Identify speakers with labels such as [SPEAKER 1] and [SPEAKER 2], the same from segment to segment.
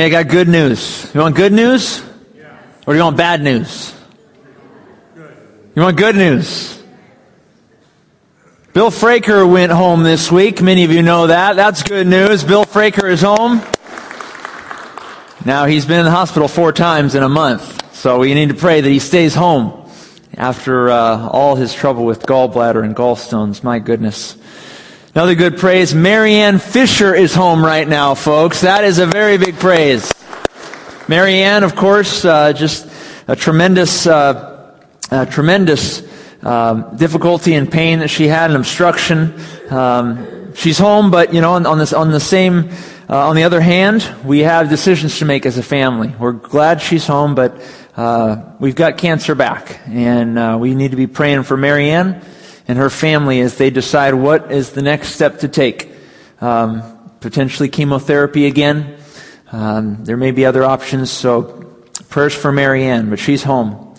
[SPEAKER 1] Hey, I got good news. You want good news? Or do you want bad news? You want good news? Bill Fraker went home this week. Many of you know that. That's good news. Bill Fraker is home. Now, he's been in the hospital four times in a month, so we need to pray that he stays home after uh, all his trouble with gallbladder and gallstones. My goodness. Another good praise. Marianne Fisher is home right now, folks. That is a very big praise. Marianne, of course, uh, just a tremendous, uh, a tremendous um, difficulty and pain that she had, an obstruction. Um, she's home, but you know, on, on this, on the same uh, on the other hand, we have decisions to make as a family. We're glad she's home, but uh, we've got cancer back, and uh, we need to be praying for Marianne and her family as they decide what is the next step to take. Um, potentially chemotherapy again. Um, there may be other options, so prayers for Marianne, but she's home.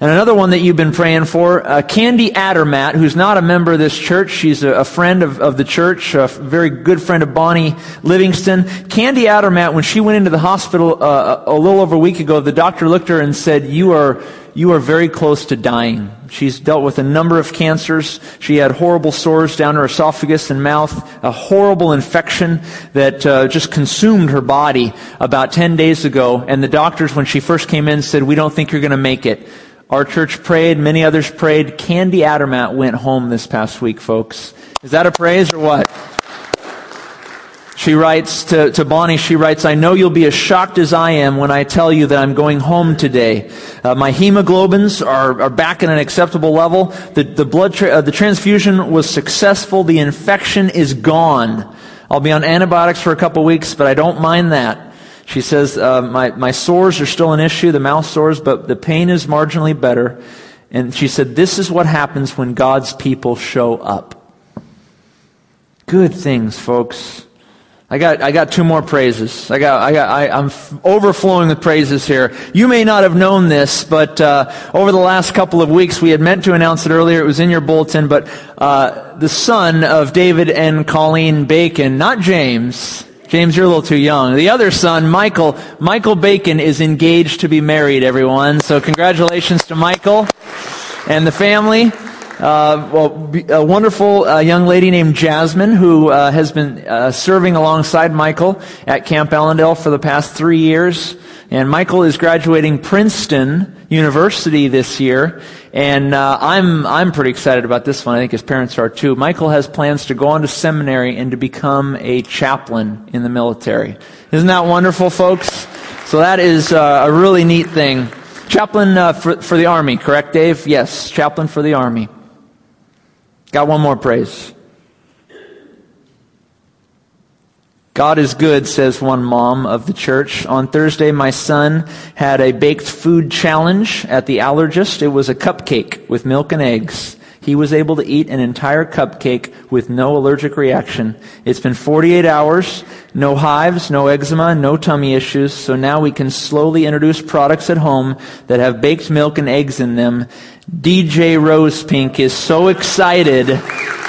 [SPEAKER 1] And another one that you've been praying for, uh, Candy Addermatt, who's not a member of this church. She's a, a friend of, of, the church, a very good friend of Bonnie Livingston. Candy Addermatt, when she went into the hospital uh, a little over a week ago, the doctor looked at her and said, you are, you are very close to dying. She's dealt with a number of cancers. She had horrible sores down her esophagus and mouth, a horrible infection that uh, just consumed her body about 10 days ago. And the doctors, when she first came in, said, we don't think you're going to make it. Our church prayed, many others prayed. Candy Addermatt went home this past week, folks. Is that a praise or what? She writes to, to Bonnie, she writes, I know you'll be as shocked as I am when I tell you that I'm going home today. Uh, my hemoglobins are, are back at an acceptable level. The, the blood, tra- uh, the transfusion was successful. The infection is gone. I'll be on antibiotics for a couple weeks, but I don't mind that. She says, uh, my, my sores are still an issue, the mouth sores, but the pain is marginally better. And she said, this is what happens when God's people show up. Good things, folks. I got, I got two more praises. I got, I got, I, am overflowing with praises here. You may not have known this, but uh, over the last couple of weeks, we had meant to announce it earlier. It was in your bulletin, but uh, the son of David and Colleen Bacon, not James, James, you're a little too young. The other son, Michael, Michael Bacon is engaged to be married, everyone. So congratulations to Michael and the family. Uh, well, a wonderful uh, young lady named Jasmine who uh, has been uh, serving alongside Michael at Camp Allendale for the past three years. And Michael is graduating Princeton University this year. And uh, I'm, I'm pretty excited about this one. I think his parents are too. Michael has plans to go on to seminary and to become a chaplain in the military. Isn't that wonderful, folks? So that is uh, a really neat thing. Chaplain for, for the Army, correct, Dave? Yes, chaplain for the Army. Got one more praise. God is good, says one mom of the church. On Thursday, my son had a baked food challenge at the allergist. It was a cupcake with milk and eggs. He was able to eat an entire cupcake with no allergic reaction. It's been 48 hours, no hives, no eczema, no tummy issues, so now we can slowly introduce products at home that have baked milk and eggs in them. DJ Rose Pink is so excited,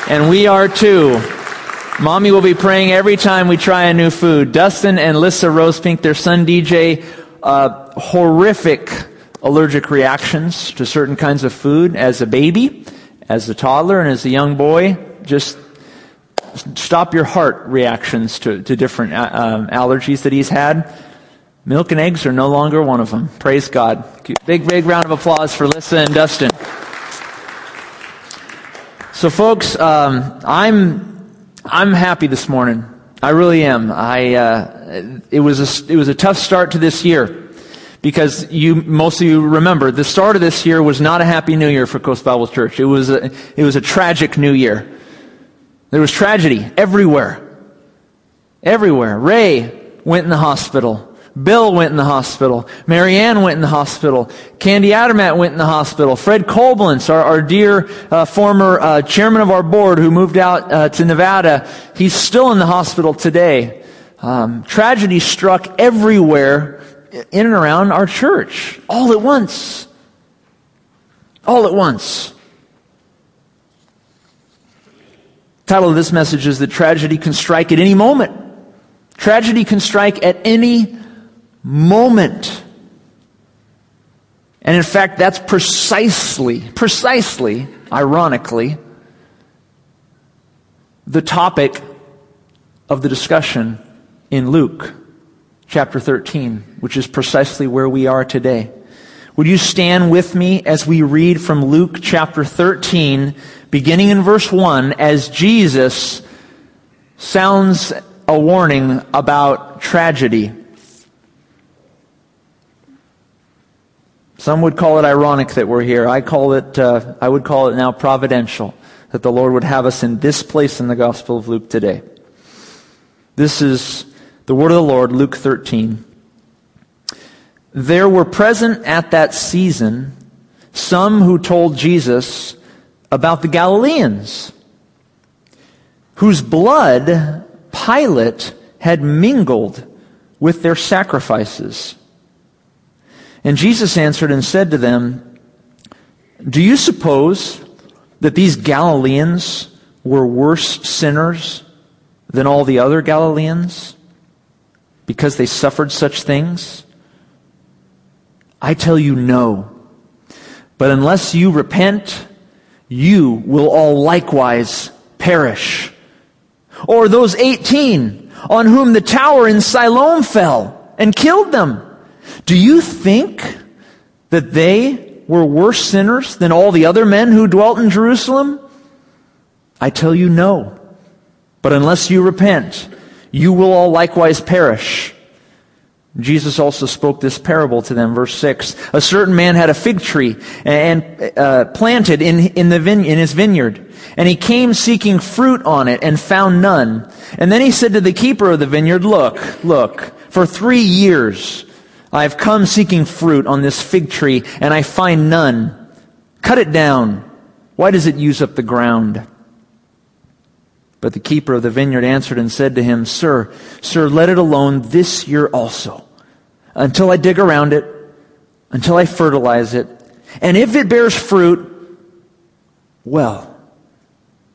[SPEAKER 1] and we are too. Mommy will be praying every time we try a new food. Dustin and Lissa Rosepink, their son DJ, uh, horrific allergic reactions to certain kinds of food as a baby, as a toddler, and as a young boy. Just stop your heart reactions to, to different uh, um, allergies that he's had. Milk and eggs are no longer one of them. Praise God. Big, big round of applause for Lissa and Dustin. So, folks, um, I'm I'm happy this morning. I really am. I, uh, it was a, it was a tough start to this year because you, most of you remember the start of this year was not a happy new year for Coast Bible Church. It was a, it was a tragic new year. There was tragedy everywhere. Everywhere. Ray went in the hospital. Bill went in the hospital. Marianne went in the hospital. Candy Addermatt went in the hospital. Fred Koblenz, our, our dear uh, former uh, chairman of our board who moved out uh, to Nevada, he's still in the hospital today. Um, tragedy struck everywhere in and around our church, all at once. All at once. The title of this message is that tragedy can strike at any moment. Tragedy can strike at any moment. And in fact, that's precisely, precisely, ironically, the topic of the discussion in Luke chapter 13, which is precisely where we are today. Would you stand with me as we read from Luke chapter 13, beginning in verse 1, as Jesus sounds a warning about tragedy. Some would call it ironic that we're here. I call it, uh, I would call it now providential that the Lord would have us in this place in the Gospel of Luke today. This is the word of the Lord, Luke 13. There were present at that season some who told Jesus about the Galileans, whose blood Pilate had mingled with their sacrifices. And Jesus answered and said to them, Do you suppose that these Galileans were worse sinners than all the other Galileans because they suffered such things? I tell you, no. But unless you repent, you will all likewise perish. Or those 18 on whom the tower in Siloam fell and killed them. Do you think that they were worse sinners than all the other men who dwelt in Jerusalem? I tell you no. But unless you repent, you will all likewise perish. Jesus also spoke this parable to them, verse 6. A certain man had a fig tree and uh, planted in, in, the vine- in his vineyard. And he came seeking fruit on it and found none. And then he said to the keeper of the vineyard, Look, look, for three years I have come seeking fruit on this fig tree and I find none. Cut it down. Why does it use up the ground? But the keeper of the vineyard answered and said to him, Sir, sir, let it alone this year also, until I dig around it, until I fertilize it. And if it bears fruit, well.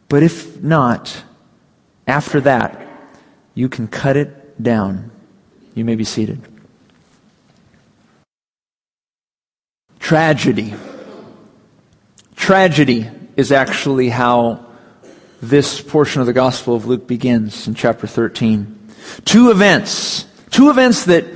[SPEAKER 1] But if not, after that, you can cut it down. You may be seated. Tragedy. Tragedy is actually how this portion of the Gospel of Luke begins in chapter 13. Two events, two events that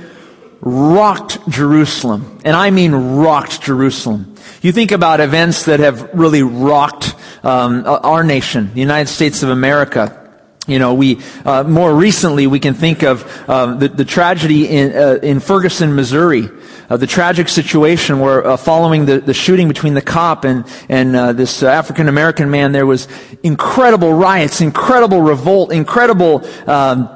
[SPEAKER 1] rocked Jerusalem. And I mean rocked Jerusalem. You think about events that have really rocked um, our nation, the United States of America. You know, we uh, more recently we can think of uh, the, the, tragedy in, uh, in Ferguson, Missouri, the tragic situation where uh, following the, the shooting between the cop and and uh, this African American man, there was incredible riots, incredible revolt, incredible um,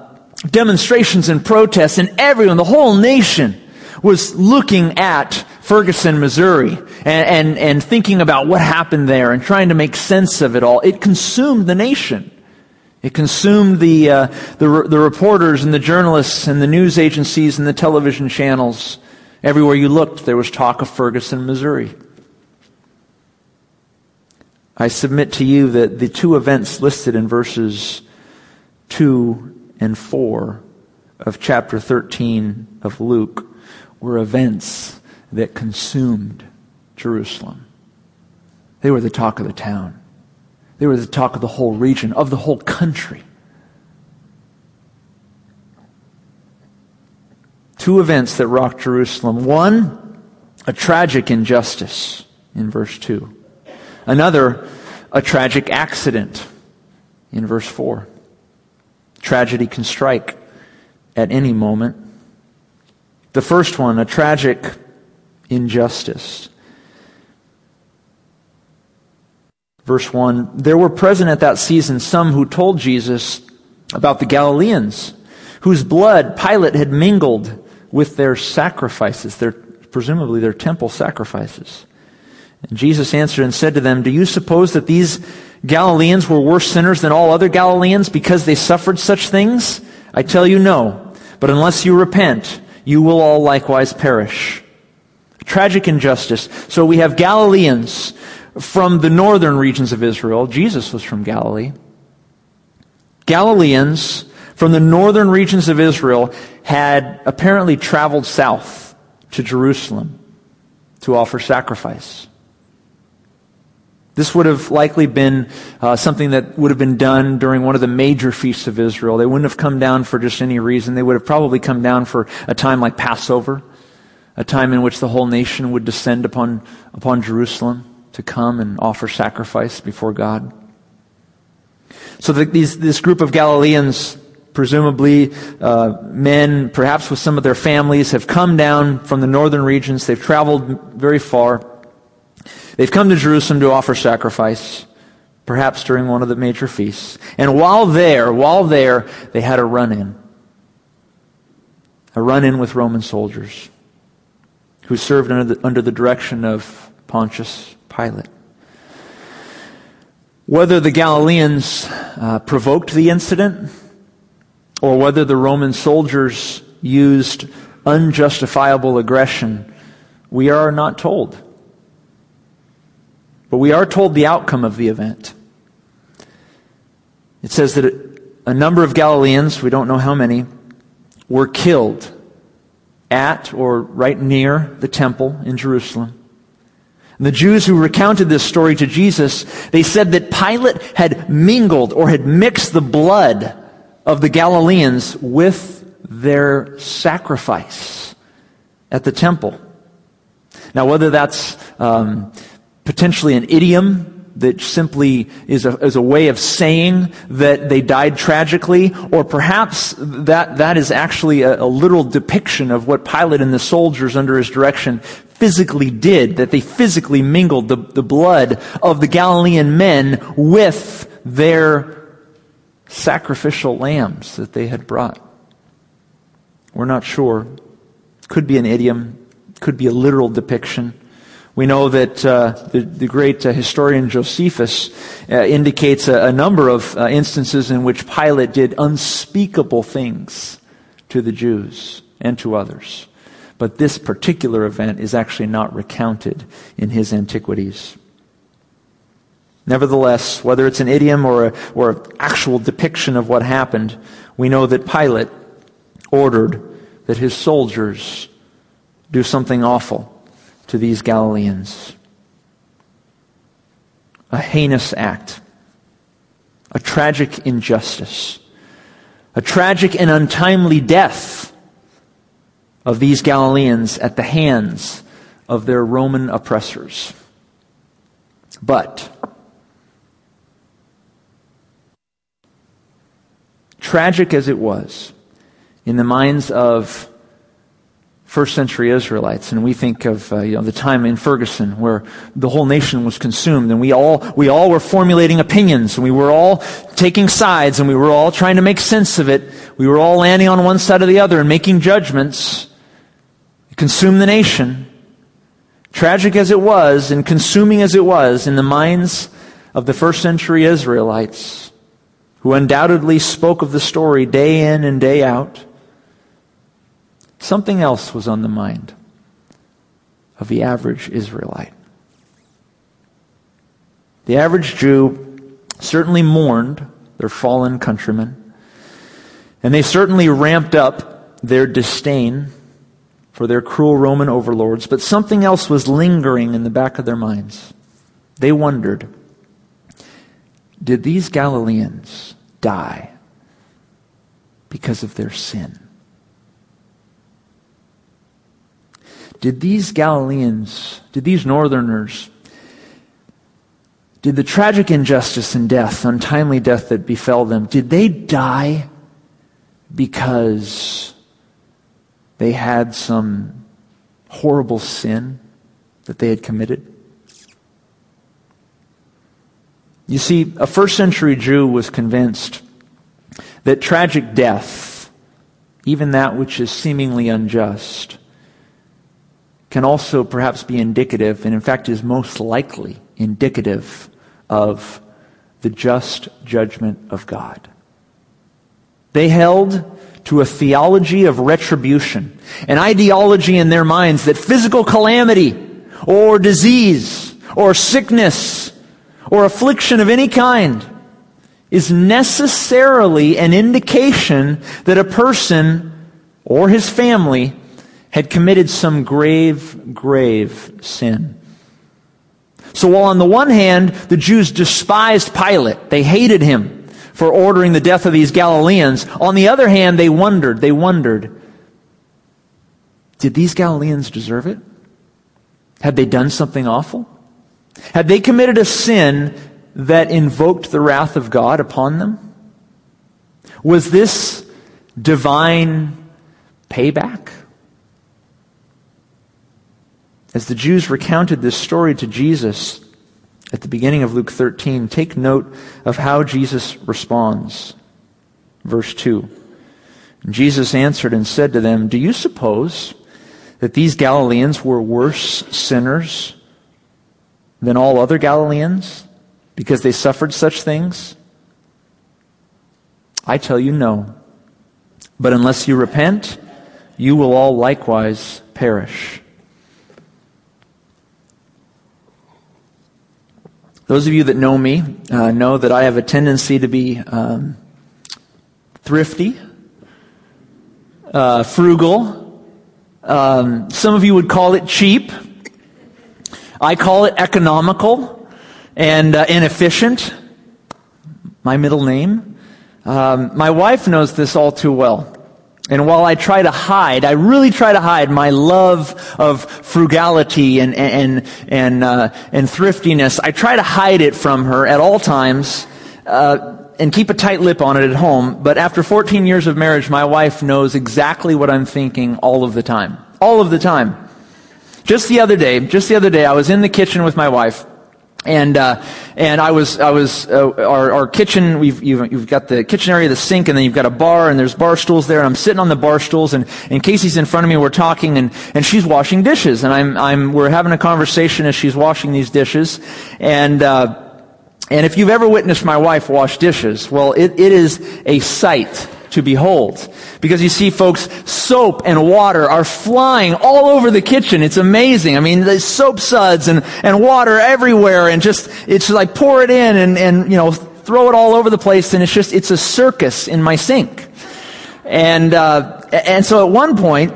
[SPEAKER 1] demonstrations and protests, and everyone, the whole nation, was looking at Ferguson, Missouri, and, and, and thinking about what happened there and trying to make sense of it all. It consumed the nation. It consumed the, uh, the, the reporters and the journalists and the news agencies and the television channels. Everywhere you looked, there was talk of Ferguson, Missouri. I submit to you that the two events listed in verses 2 and 4 of chapter 13 of Luke were events that consumed Jerusalem. They were the talk of the town. They were the talk of the whole region, of the whole country. Two events that rocked Jerusalem. One, a tragic injustice in verse 2. Another, a tragic accident in verse 4. Tragedy can strike at any moment. The first one, a tragic injustice. Verse 1 There were present at that season some who told Jesus about the Galileans, whose blood Pilate had mingled with their sacrifices, their, presumably their temple sacrifices. And Jesus answered and said to them, Do you suppose that these Galileans were worse sinners than all other Galileans because they suffered such things? I tell you no. But unless you repent, you will all likewise perish. Tragic injustice. So we have Galileans from the northern regions of Israel. Jesus was from Galilee. Galileans from the northern regions of Israel had apparently traveled south to Jerusalem to offer sacrifice. This would have likely been uh, something that would have been done during one of the major feasts of Israel. They wouldn't have come down for just any reason. They would have probably come down for a time like Passover, a time in which the whole nation would descend upon, upon Jerusalem to come and offer sacrifice before God. So the, these, this group of Galileans, presumably uh, men, perhaps with some of their families, have come down from the northern regions. They've traveled very far. They've come to Jerusalem to offer sacrifice, perhaps during one of the major feasts. And while there, while there, they had a run in. A run in with Roman soldiers who served under the, under the direction of Pontius Pilate. Whether the Galileans uh, provoked the incident or whether the Roman soldiers used unjustifiable aggression, we are not told. But we are told the outcome of the event. It says that a number of Galileans, we don't know how many, were killed at or right near the temple in Jerusalem. And the Jews who recounted this story to Jesus, they said that Pilate had mingled or had mixed the blood of the Galileans with their sacrifice at the temple. Now, whether that's um, potentially an idiom that simply is a, is a way of saying that they died tragically, or perhaps that, that is actually a, a literal depiction of what Pilate and the soldiers under his direction physically did, that they physically mingled the, the blood of the Galilean men with their sacrificial lambs that they had brought. We're not sure. Could be an idiom, could be a literal depiction. We know that uh, the, the, great uh, historian Josephus uh, indicates a, a, number of uh, instances in which Pilate did unspeakable things to the Jews and to others. But this particular event is actually not recounted in his Antiquities. Nevertheless, whether it's an idiom or, or an actual depiction of what happened, we know that Pilate ordered that his soldiers do something awful to these Galileans. A heinous act, a tragic injustice, a tragic and untimely death of these Galileans at the hands of their Roman oppressors. But, tragic as it was, in the minds of first century Israelites, and we think of uh, you know, the time in Ferguson where the whole nation was consumed, and we all we all were formulating opinions, and we were all taking sides, and we were all trying to make sense of it. We were all landing on one side or the other and making judgments. It consumed the nation. Tragic as it was, and consuming as it was in the minds of the first century Israelites, who undoubtedly spoke of the story day in and day out. Something else was on the mind of the average Israelite. The average Jew certainly mourned their fallen countrymen, and they certainly ramped up their disdain for their cruel Roman overlords, but something else was lingering in the back of their minds. They wondered did these Galileans die because of their sin? Did these Galileans, did these northerners, did the tragic injustice and death, untimely death that befell them, did they die because they had some horrible sin that they had committed? You see, a first century Jew was convinced that tragic death, even that which is seemingly unjust, can also perhaps be indicative, and in fact is most likely indicative of the just judgment of God. They held to a theology of retribution, an ideology in their minds that physical calamity or disease or sickness or affliction of any kind is necessarily an indication that a person or his family had committed some grave, grave sin. So while on the one hand, the Jews despised Pilate, they hated him for ordering the death of these Galileans, on the other hand, they wondered, they wondered, did these Galileans deserve it? Had they done something awful? Had they committed a sin that invoked the wrath of God upon them? Was this divine payback? As the Jews recounted this story to Jesus at the beginning of Luke 13, take note of how Jesus responds. Verse 2. Jesus answered and said to them, Do you suppose that these Galileans were worse sinners than all other Galileans because they suffered such things? I tell you, no. But unless you repent, you will all likewise perish. Those of you that know me uh, know that I have a tendency to be um, thrifty, uh, frugal. Um, some of you would call it cheap. I call it economical and uh, inefficient. My middle name. Um, my wife knows this all too well. And while I try to hide, I really try to hide my love of frugality and, and, and, uh, and thriftiness. I try to hide it from her at all times, uh, and keep a tight lip on it at home. But after 14 years of marriage, my wife knows exactly what I'm thinking all of the time. All of the time. Just the other day, just the other day, I was in the kitchen with my wife and uh, and I was I was uh, our our kitchen. We've you've, you've, got the kitchen area, the sink, and then you've got a bar, and there's bar stools there. And I'm sitting on the bar stools, and and Casey's in front of me. We're talking, and and she's washing dishes, and I'm I'm we're having a conversation as she's washing these dishes, and. Uh, and if you've ever witnessed my wife wash dishes, well, it, it is a sight to behold. Because you see, folks, soap and water are flying all over the kitchen. It's amazing. I mean, there's soap suds and, and water everywhere and just, it's like pour it in and, and, you know, throw it all over the place and it's just, it's a circus in my sink. And, uh, and so at one point,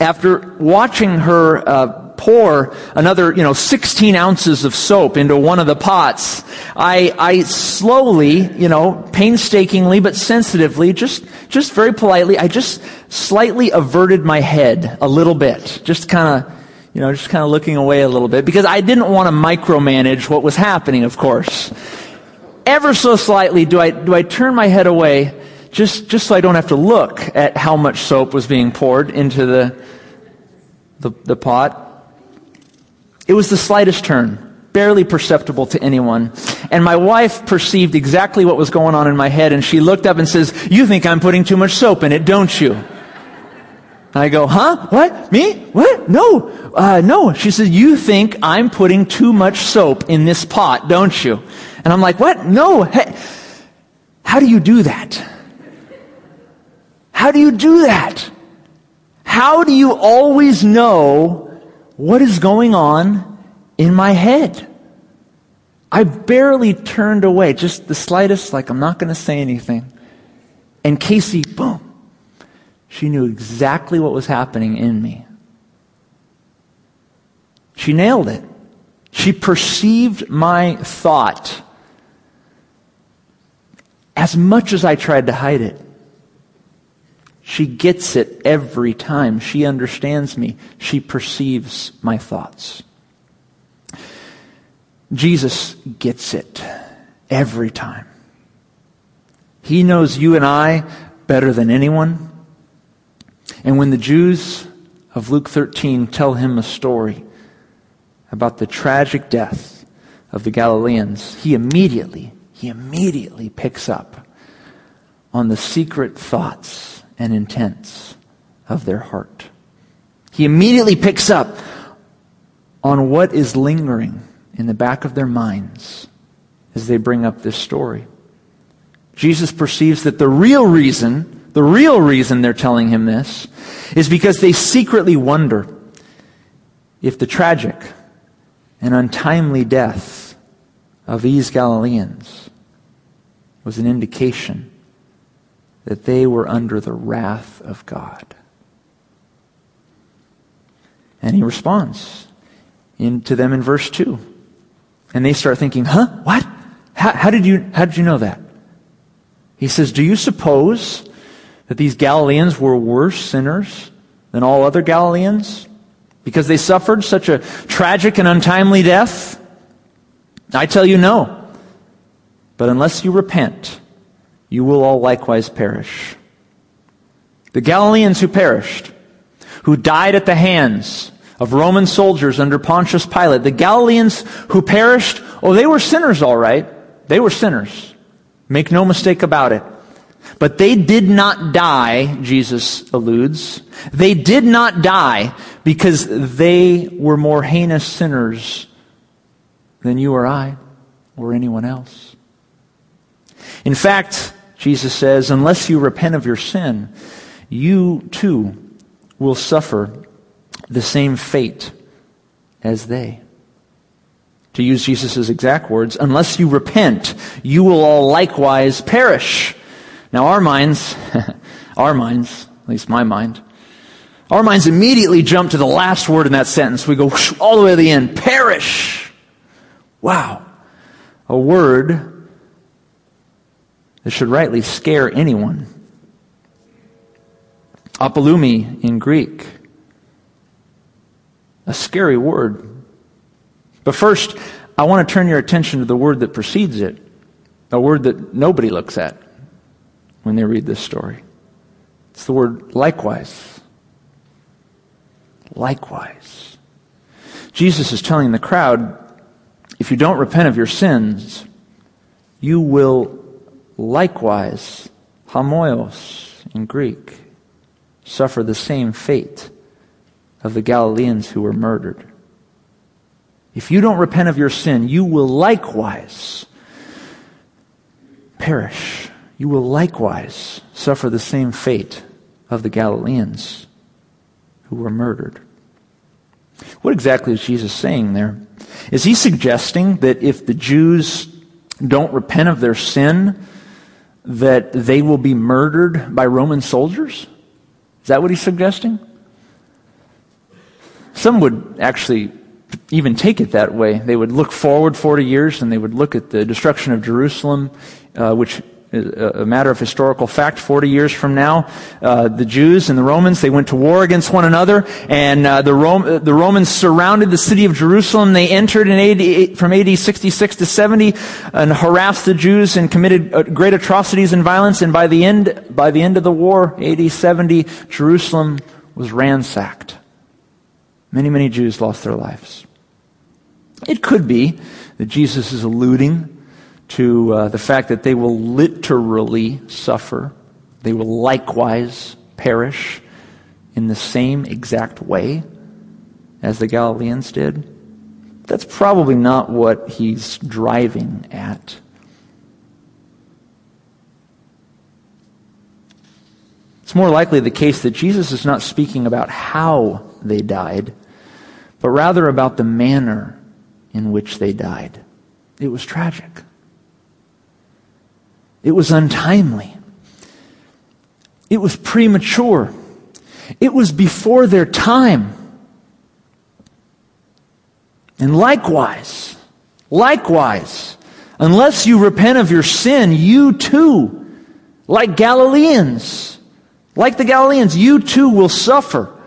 [SPEAKER 1] after watching her, uh, pour another, you know, 16 ounces of soap into one of the pots, I, I slowly, you know, painstakingly but sensitively, just, just very politely, I just slightly averted my head a little bit. Just kind of, you know, just kind of looking away a little bit because I didn't want to micromanage what was happening, of course. Ever so slightly do I, do I turn my head away just, just so I don't have to look at how much soap was being poured into the, the, the pot. It was the slightest turn, barely perceptible to anyone. And my wife perceived exactly what was going on in my head, and she looked up and says, You think I'm putting too much soap in it, don't you? I go, huh? What? Me? What? No. Uh, no. She says, you think I'm putting too much soap in this pot, don't you? And I'm like, what? No. Hey, how do you do that? How do you do that? How do you always know what is going on in my head? I barely turned away, just the slightest, like, I'm not going to say anything. And Casey, boom, she knew exactly what was happening in me. She nailed it. She perceived my thought as much as I tried to hide it. She gets it every time. She understands me. She perceives my thoughts. Jesus gets it every time. He knows you and I better than anyone. And when the Jews of Luke 13 tell him a story about the tragic death of the Galileans, he immediately, he immediately picks up on the secret thoughts and intents of their heart. He immediately picks up on what is lingering in the back of their minds as they bring up this story. Jesus perceives that the real reason, the real reason they're telling him this, is because they secretly wonder if the tragic and untimely death of these Galileans was an indication that they were under the wrath of God. And he responds in, to them in verse 2. And they start thinking, huh? What? How, how, did you, how did you know that? He says, Do you suppose that these Galileans were worse sinners than all other Galileans? Because they suffered such a tragic and untimely death? I tell you, no. But unless you repent, you will all likewise perish. The Galileans who perished, who died at the hands of Roman soldiers under Pontius Pilate, the Galileans who perished, oh, they were sinners, all right. They were sinners. Make no mistake about it. But they did not die, Jesus alludes. They did not die because they were more heinous sinners than you or I or anyone else. In fact, Jesus says, unless you repent of your sin, you too will suffer the same fate as they. To use Jesus' exact words, unless you repent, you will all likewise perish. Now our minds, our minds, at least my mind, our minds immediately jump to the last word in that sentence. We go all the way to the end. Perish. Wow. A word that should rightly scare anyone. Apolumi in Greek. A scary word. But first, I want to turn your attention to the word that precedes it. A word that nobody looks at when they read this story. It's the word likewise. Likewise. Jesus is telling the crowd if you don't repent of your sins, you will likewise, homoios in Greek, suffer the same fate of the Galileans who were murdered. If you don't repent of your sin, you will likewise perish you will likewise suffer the same fate of the Galileans who were murdered. What exactly is Jesus saying there? Is he suggesting that if the Jews don't repent of their sin, that they will be murdered by Roman soldiers? Is that what he's suggesting? Some would actually even take it that way. They would look forward 40 years and they would look at the destruction of Jerusalem, uh, which a matter of historical fact 40 years from now uh, the jews and the romans they went to war against one another and uh, the, Rom- uh, the romans surrounded the city of jerusalem. They entered in from ad 66 to 70 and harassed the jews and committed uh, great atrocities and violence and by the end by the end of the war ad 70 jerusalem was ransacked. Many many jews lost their lives. It could be that jesus is alluding to uh, the fact that they will literally suffer. They will likewise perish in the same exact way as the Galileans did. That's probably not what he's driving at. It's more likely the case that Jesus is not speaking about how they died, but rather about the manner in which they died. It was tragic. It was untimely. It was premature. It was before their time. And likewise, likewise, unless you repent of your sin, you too, like Galileans, like the Galileans, you too will suffer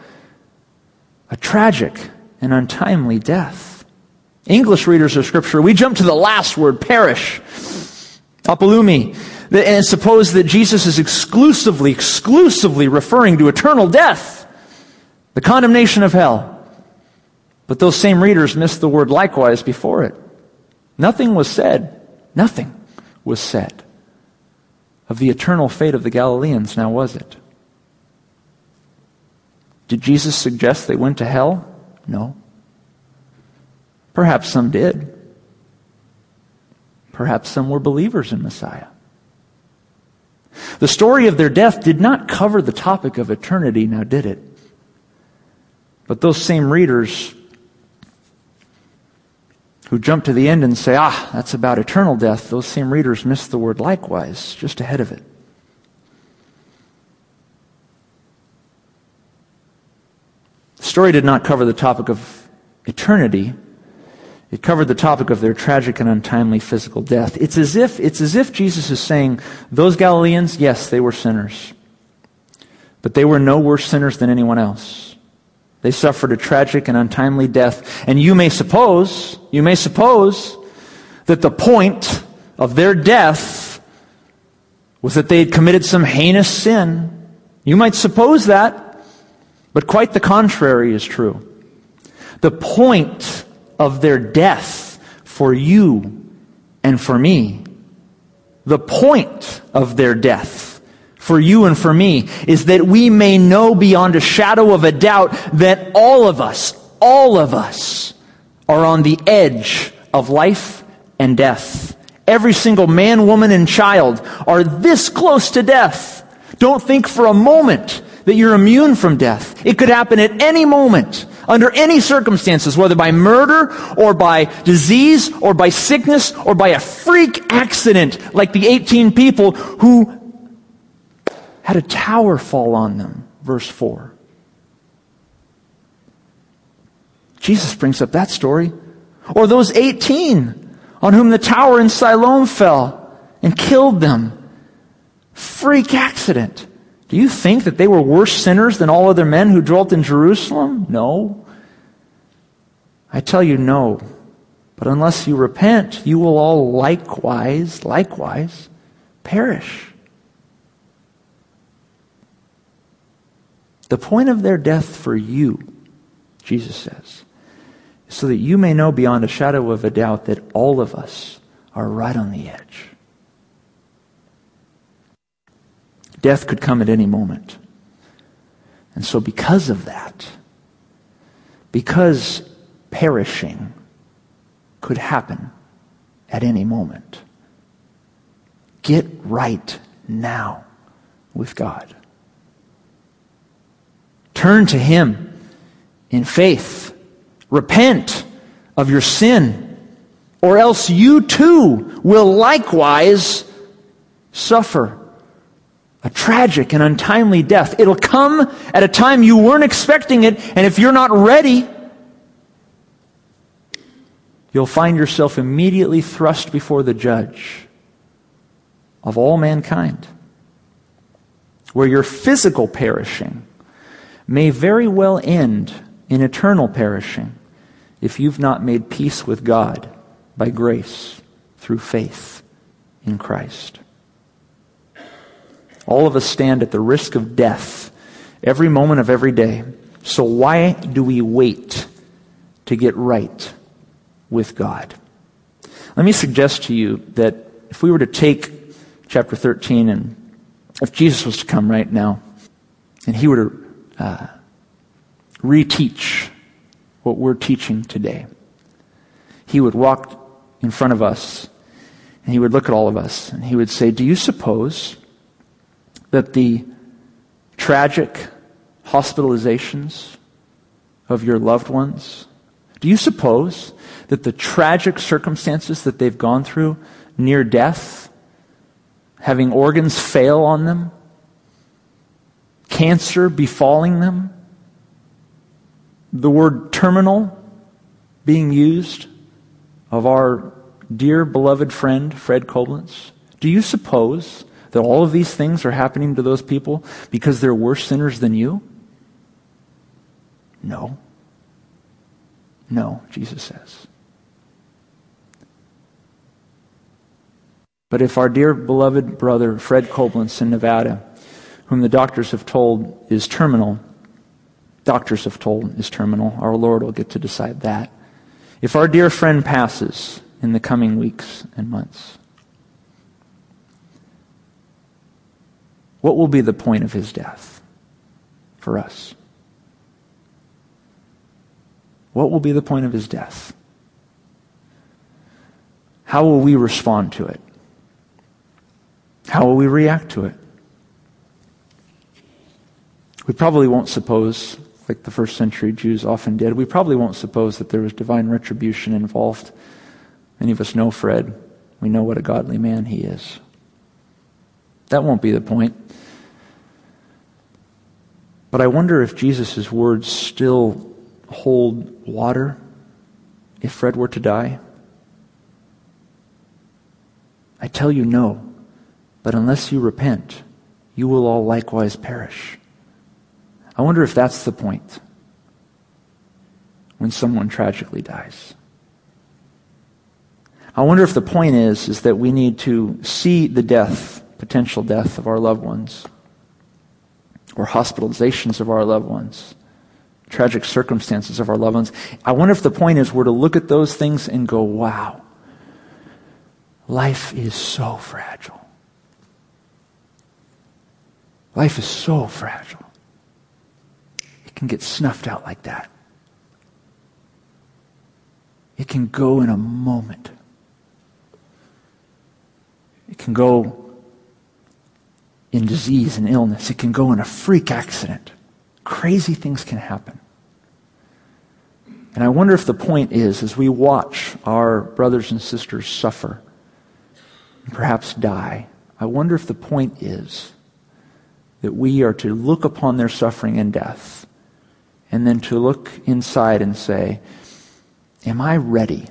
[SPEAKER 1] a tragic and untimely death. English readers of Scripture, we jump to the last word, perish. Apolumi. And suppose that Jesus is exclusively, exclusively referring to eternal death, the condemnation of hell. But those same readers missed the word likewise before it. Nothing was said. Nothing was said of the eternal fate of the Galileans, now was it? Did Jesus suggest they went to hell? No. Perhaps some did. Perhaps some were believers in Messiah. The story of their death did not cover the topic of eternity, now did it? But those same readers who jump to the end and say, ah, that's about eternal death, those same readers miss the word likewise just ahead of it. The story did not cover the topic of eternity. It covered the topic of their tragic and untimely physical death. It's as if, it's as if Jesus is saying, those Galileans, yes, they were sinners. But they were no worse sinners than anyone else. They suffered a tragic and untimely death. And you may suppose, you may suppose that the point of their death was that they had committed some heinous sin. You might suppose that, but quite the contrary is true. The point of their death for you and for me, the point of their death for you and for me is that we may know beyond a shadow of a doubt that all of us, all of us are on the edge of life and death. Every single man, woman, and child are this close to death. Don't think for a moment that you're immune from death. It could happen at any moment, under any circumstances, whether by murder or by disease or by sickness or by a freak accident like the 18 people who had a tower fall on them. Verse 4. Jesus brings up that story. Or those 18 on whom the tower in Siloam fell and killed them. Freak accident. Do you think that they were worse sinners than all other men who dwelt in Jerusalem? No. I tell you, no. But unless you repent, you will all likewise, likewise, perish. The point of their death for you, Jesus says, is so that you may know beyond a shadow of a doubt that all of us are right on the edge. Death could come at any moment. And so, because of that, because perishing could happen at any moment, get right now with God. Turn to Him in faith. Repent of your sin, or else you too will likewise suffer a tragic and untimely death. It'll come at a time you weren't expecting it, and if you're not ready, you'll find yourself immediately thrust before the judge of all mankind, where your physical perishing may very well end in eternal perishing if you've not made peace with God by grace through faith in Christ. All of us stand at the risk of death every moment of every day. So why do we wait to get right with God? Let me suggest to you that if we were to take chapter 13 and if Jesus was to come right now and he were to uh, reteach what we're teaching today. He would walk in front of us and he would look at all of us and he would say, Do you suppose that the tragic hospitalizations of your loved ones, do you suppose that the tragic circumstances that they've gone through near death, having organs fail on them, cancer befalling them, the word terminal being used of our dear beloved friend, Fred Koblenz? Do you suppose that all of these things are happening to those people because they're worse sinners than you? No. No, Jesus says. But if our dear beloved brother, Fred Koblenz in Nevada, whom the doctors have told is terminal, doctors have told is terminal. Our Lord will get to decide that. If our dear friend passes in the coming weeks and months, what will be the point of his death for us? What will be the point of his death? How will we respond to it? How will we react to it? We probably won't suppose, like the first century Jews often did, we probably won't suppose that there was divine retribution involved Many of us know Fred. We know what a godly man he is. That won't be the point. But I wonder if Jesus' words still hold water if Fred were to die. I tell you no, but unless you repent, you will all likewise perish. I wonder if that's the point when someone tragically dies. I wonder if the point is, is that we need to see the death, potential death of our loved ones, or hospitalizations of our loved ones, tragic circumstances of our loved ones. I wonder if the point is we're to look at those things and go, wow, life is so fragile. Life is so fragile. It can get snuffed out like that. It can go in a moment. It can go in disease and illness. It can go in a freak accident. Crazy things can happen. And I wonder if the point is, as we watch our brothers and sisters suffer, and perhaps die, I wonder if the point is that we are to look upon their suffering and death, and then to look inside and say, Am I ready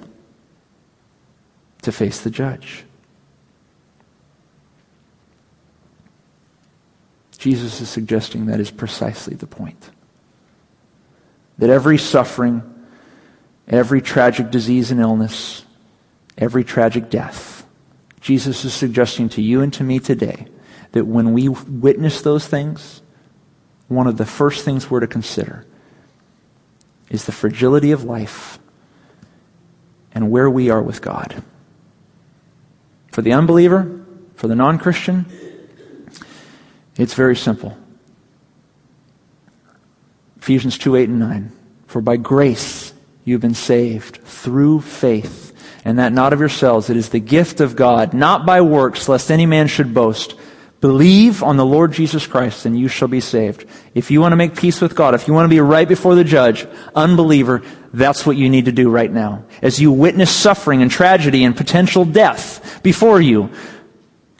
[SPEAKER 1] to face the judge? Jesus is suggesting that is precisely the point. That every suffering, every tragic disease and illness, every tragic death, Jesus is suggesting to you and to me today that when we witness those things, one of the first things we're to consider is the fragility of life and where we are with God. For the unbeliever, for the non Christian, it's very simple. Ephesians 2 8 and 9. For by grace you've been saved through faith, and that not of yourselves. It is the gift of God, not by works, lest any man should boast. Believe on the Lord Jesus Christ and you shall be saved. If you want to make peace with God, if you want to be right before the judge, unbeliever, that's what you need to do right now. As you witness suffering and tragedy and potential death before you,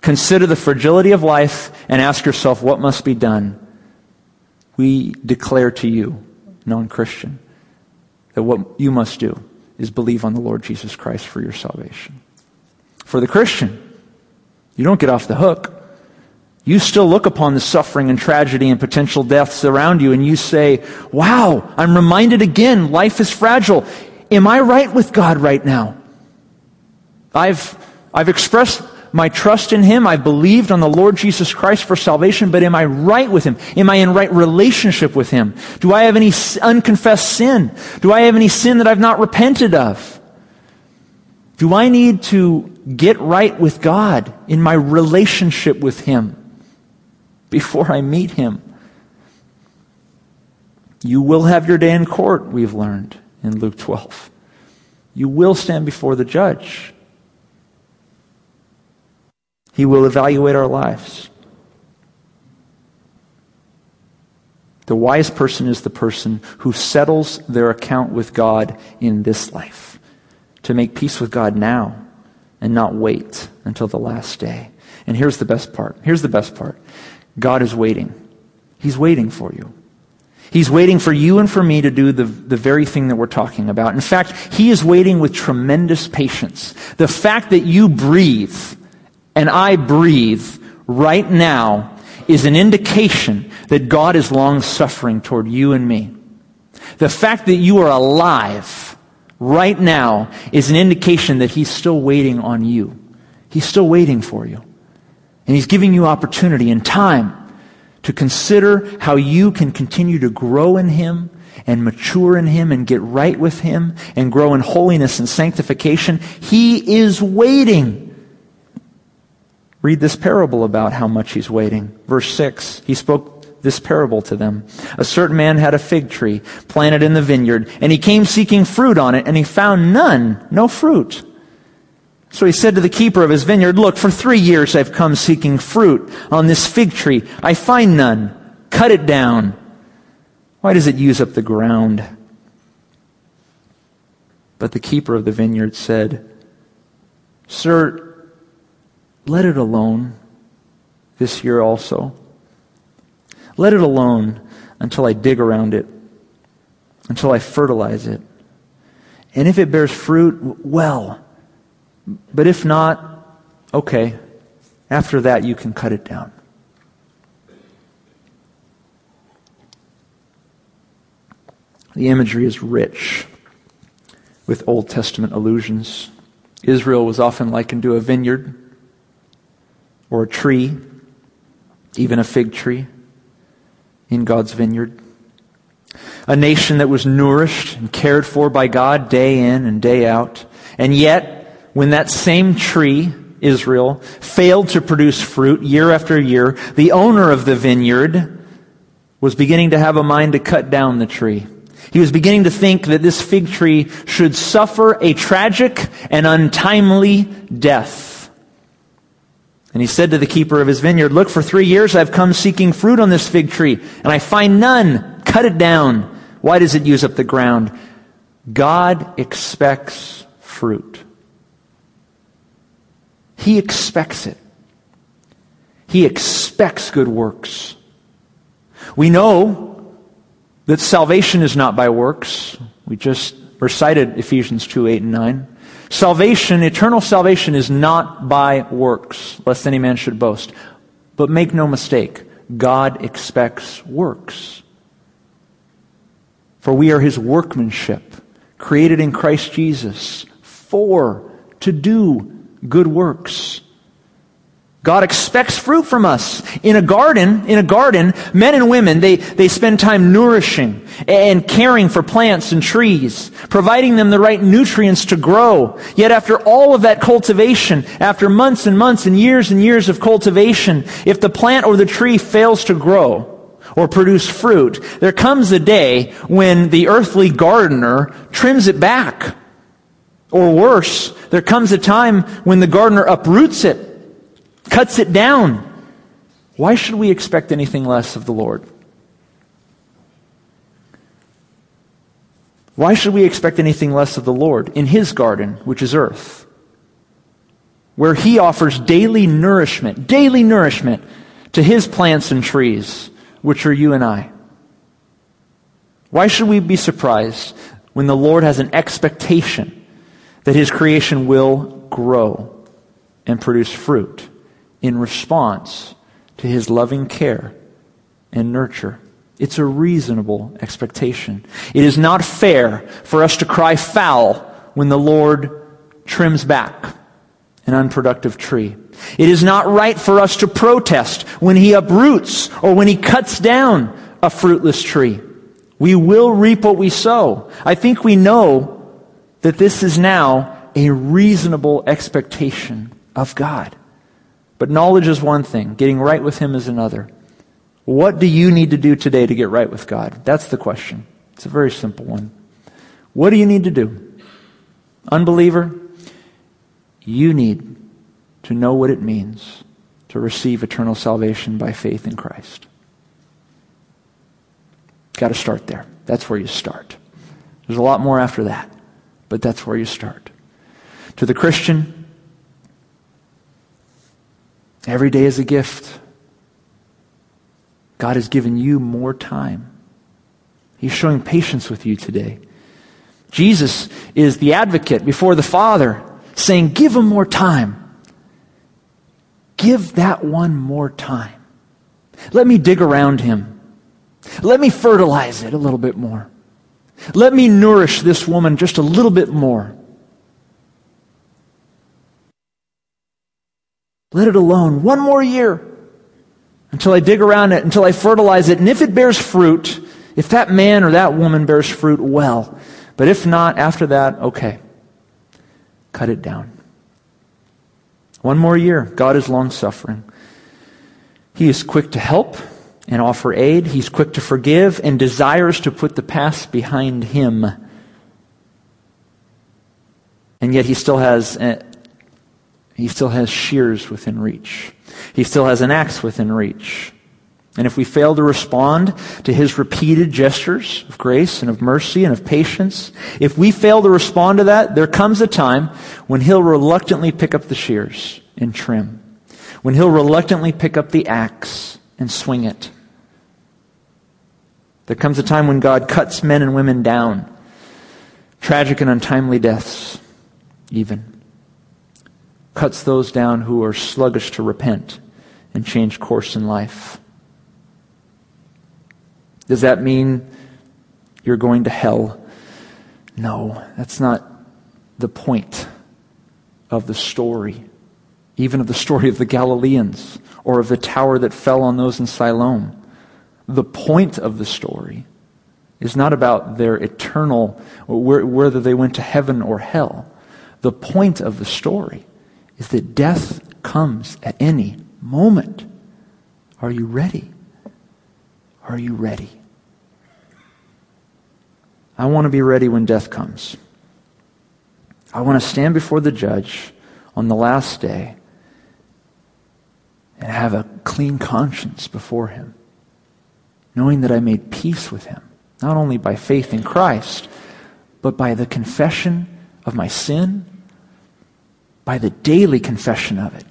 [SPEAKER 1] consider the fragility of life and ask yourself what must be done. We declare to you, non-Christian, that what you must do is believe on the Lord Jesus Christ for your salvation. For the Christian, you don't get off the hook. You still look upon the suffering and tragedy and potential deaths around you and you say, wow, I'm reminded again, life is fragile. Am I right with God right now? I've, I've expressed my trust in Him. I believed on the Lord Jesus Christ for salvation, but am I right with Him? Am I in right relationship with Him? Do I have any unconfessed sin? Do I have any sin that I've not repented of? Do I need to get right with God in my relationship with Him? before I meet him. You will have your day in court, we've learned in Luke 12. You will stand before the judge. He will evaluate our lives. The wise person is the person who settles their account with God in this life to make peace with God now and not wait until the last day. And here's the best part. Here's the best part. God is waiting. He's waiting for you. He's waiting for you and for me to do the, the very thing that we're talking about. In fact, He is waiting with tremendous patience. The fact that you breathe and I breathe right now is an indication that God is long suffering toward you and me. The fact that you are alive right now is an indication that He's still waiting on you. He's still waiting for you. And He's giving you opportunity and time to consider how you can continue to grow in Him and mature in Him and get right with Him and grow in holiness and sanctification. He is waiting. Read this parable about how much He's waiting. Verse 6, He spoke this parable to them. A certain man had a fig tree planted in the vineyard, and he came seeking fruit on it, and he found none, no fruit. So he said to the keeper of his vineyard, Look, for three years I've come seeking fruit on this fig tree. I find none. Cut it down. Why does it use up the ground? But the keeper of the vineyard said, Sir, let it alone this year also. Let it alone until I dig around it, until I fertilize it. And if it bears fruit, well. But if not, okay. After that, you can cut it down. The imagery is rich with Old Testament allusions. Israel was often likened to a vineyard or a tree, even a fig tree in God's vineyard. A nation that was nourished and cared for by God day in and day out. And yet, when that same tree, Israel, failed to produce fruit year after year, the owner of the vineyard was beginning to have a mind to cut down the tree. He was beginning to think that this fig tree should suffer a tragic and untimely death. And he said to the keeper of his vineyard, Look, for three years I've come seeking fruit on this fig tree, and I find none. Cut it down. Why does it use up the ground? God expects fruit. He expects it. He expects good works. We know that salvation is not by works. We just recited Ephesians 2 8 and 9. Salvation, eternal salvation, is not by works, lest any man should boast. But make no mistake, God expects works. For we are his workmanship, created in Christ Jesus, for to do good works God expects fruit from us. In a garden, in a garden, men and women, they, they spend time nourishing and caring for plants and trees, providing them the right nutrients to grow. Yet after all of that cultivation, after months and months and years and years of cultivation, if the plant or the tree fails to grow, or produce fruit, there comes a day when the earthly gardener trims it back. Or worse, there comes a time when the gardener uproots it cuts it down. Why should we expect anything less of the Lord? Why should we expect anything less of the Lord in His garden, which is earth, where He offers daily nourishment, daily nourishment to His plants and trees, which are you and I? Why should we be surprised when the Lord has an expectation that His creation will grow and produce fruit? In response to his loving care and nurture. It's a reasonable expectation. It is not fair for us to cry foul when the Lord trims back an unproductive tree. It is not right for us to protest when he uproots or when he cuts down a fruitless tree. We will reap what we sow. I think we know that this is now a reasonable expectation of God. But knowledge is one thing, getting right with Him is another. What do you need to do today to get right with God? That's the question. It's a very simple one. What do you need to do? Unbeliever, you need to know what it means to receive eternal salvation by faith in Christ. Got to start there. That's where you start. There's a lot more after that, but that's where you start. To the Christian, Every day is a gift. God has given you more time. He's showing patience with you today. Jesus is the advocate before the Father, saying, Give him more time. Give that one more time. Let me dig around him. Let me fertilize it a little bit more. Let me nourish this woman just a little bit more. Let it alone one more year until I dig around it, until I fertilize it. And if it bears fruit, if that man or that woman bears fruit, well. But if not, after that, okay. Cut it down. One more year. God is long suffering. He is quick to help and offer aid. He's quick to forgive and desires to put the past behind him. And yet he still has he still has shears within reach. He still has an axe within reach. And if we fail to respond to his repeated gestures of grace and of mercy and of patience, if we fail to respond to that, there comes a time when he'll reluctantly pick up the shears and trim, when he'll reluctantly pick up the axe and swing it. There comes a time when God cuts men and women down, tragic and untimely deaths, even. Cuts those down who are sluggish to repent and change course in life. Does that mean you're going to hell? No, that's not the point of the story, even of the story of the Galileans or of the tower that fell on those in Siloam. The point of the story is not about their eternal, whether they went to heaven or hell. The point of the story is that death comes at any moment. Are you ready? Are you ready? I want to be ready when death comes. I want to stand before the judge on the last day and have a clean conscience before him, knowing that I made peace with him, not only by faith in Christ, but by the confession of my sin, by the daily confession of it,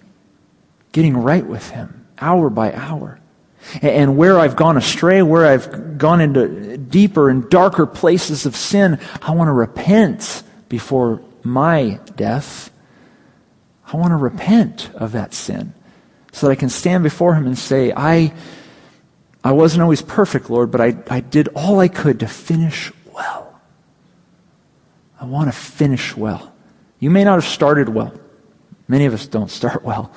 [SPEAKER 1] getting right with him hour by hour. And where I've gone astray, where I've gone into deeper and darker places of sin, I want to repent before my death. I want to repent of that sin so that I can stand before Him and say, I, I wasn't always perfect, Lord, but I, I did all I could to finish well. I want to finish well. You may not have started well. Many of us don't start well.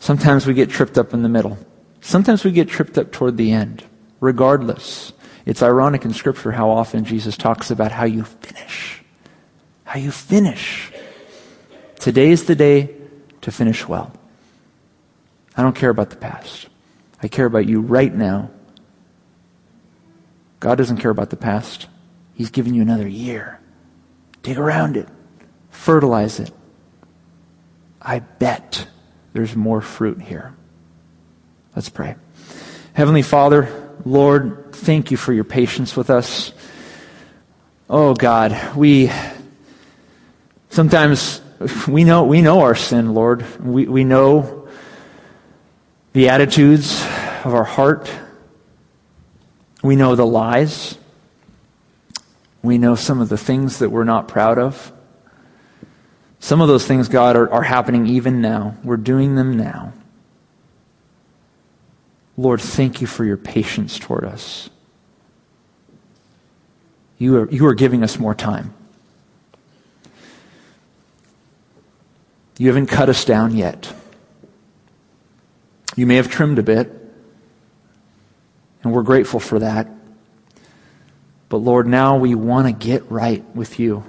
[SPEAKER 1] Sometimes we get tripped up in the middle. Sometimes we get tripped up toward the end. Regardless, it's ironic in Scripture how often Jesus talks about how you finish. How you finish. Today is the day to finish well. I don't care about the past. I care about you right now. God doesn't care about the past. He's given you another year. Dig around it. Fertilize it. I bet there's more fruit here. Let's pray. Heavenly Father, Lord, thank you for your patience with us. Oh God, we sometimes we know we know our sin, Lord. We we know the attitudes of our heart. We know the lies. We know some of the things that we're not proud of. Some of those things, God, are, are happening even now. We're doing them now. Lord, thank you for your patience toward us. You are, you are giving us more time. You haven't cut us down yet. You may have trimmed a bit, and we're grateful for that. But Lord, now we want to get right with you.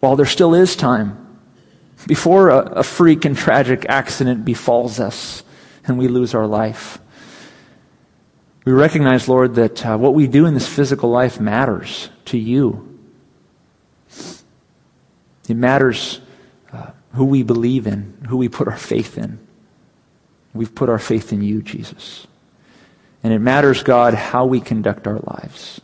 [SPEAKER 1] While there still is time, before a, a freak and tragic accident befalls us and we lose our life. We recognize, Lord, that uh, what we do in this physical life matters to you. It matters uh, who we believe in, who we put our faith in. We've put our faith in you, Jesus. And it matters, God, how we conduct our lives.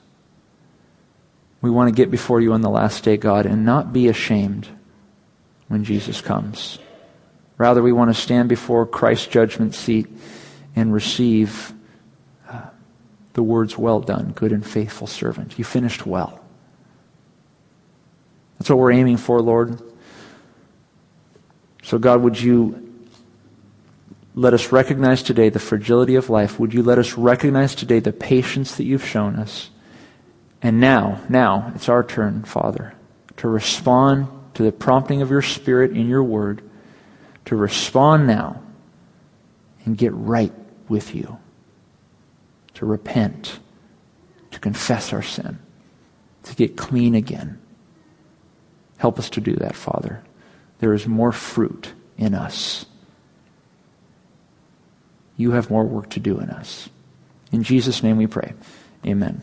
[SPEAKER 1] We want to get before you on the last day, God, and not be ashamed when Jesus comes. Rather, we want to stand before Christ's judgment seat and receive uh, the words, Well done, good and faithful servant. You finished well. That's what we're aiming for, Lord. So, God, would you let us recognize today the fragility of life? Would you let us recognize today the patience that you've shown us? And now, now, it's our turn, Father, to respond to the prompting of your Spirit in your word, to respond now and get right with you to repent, to confess our sin, to get clean again. Help us to do that, Father. There is more fruit in us. You have more work to do in us. In Jesus' name we pray. Amen.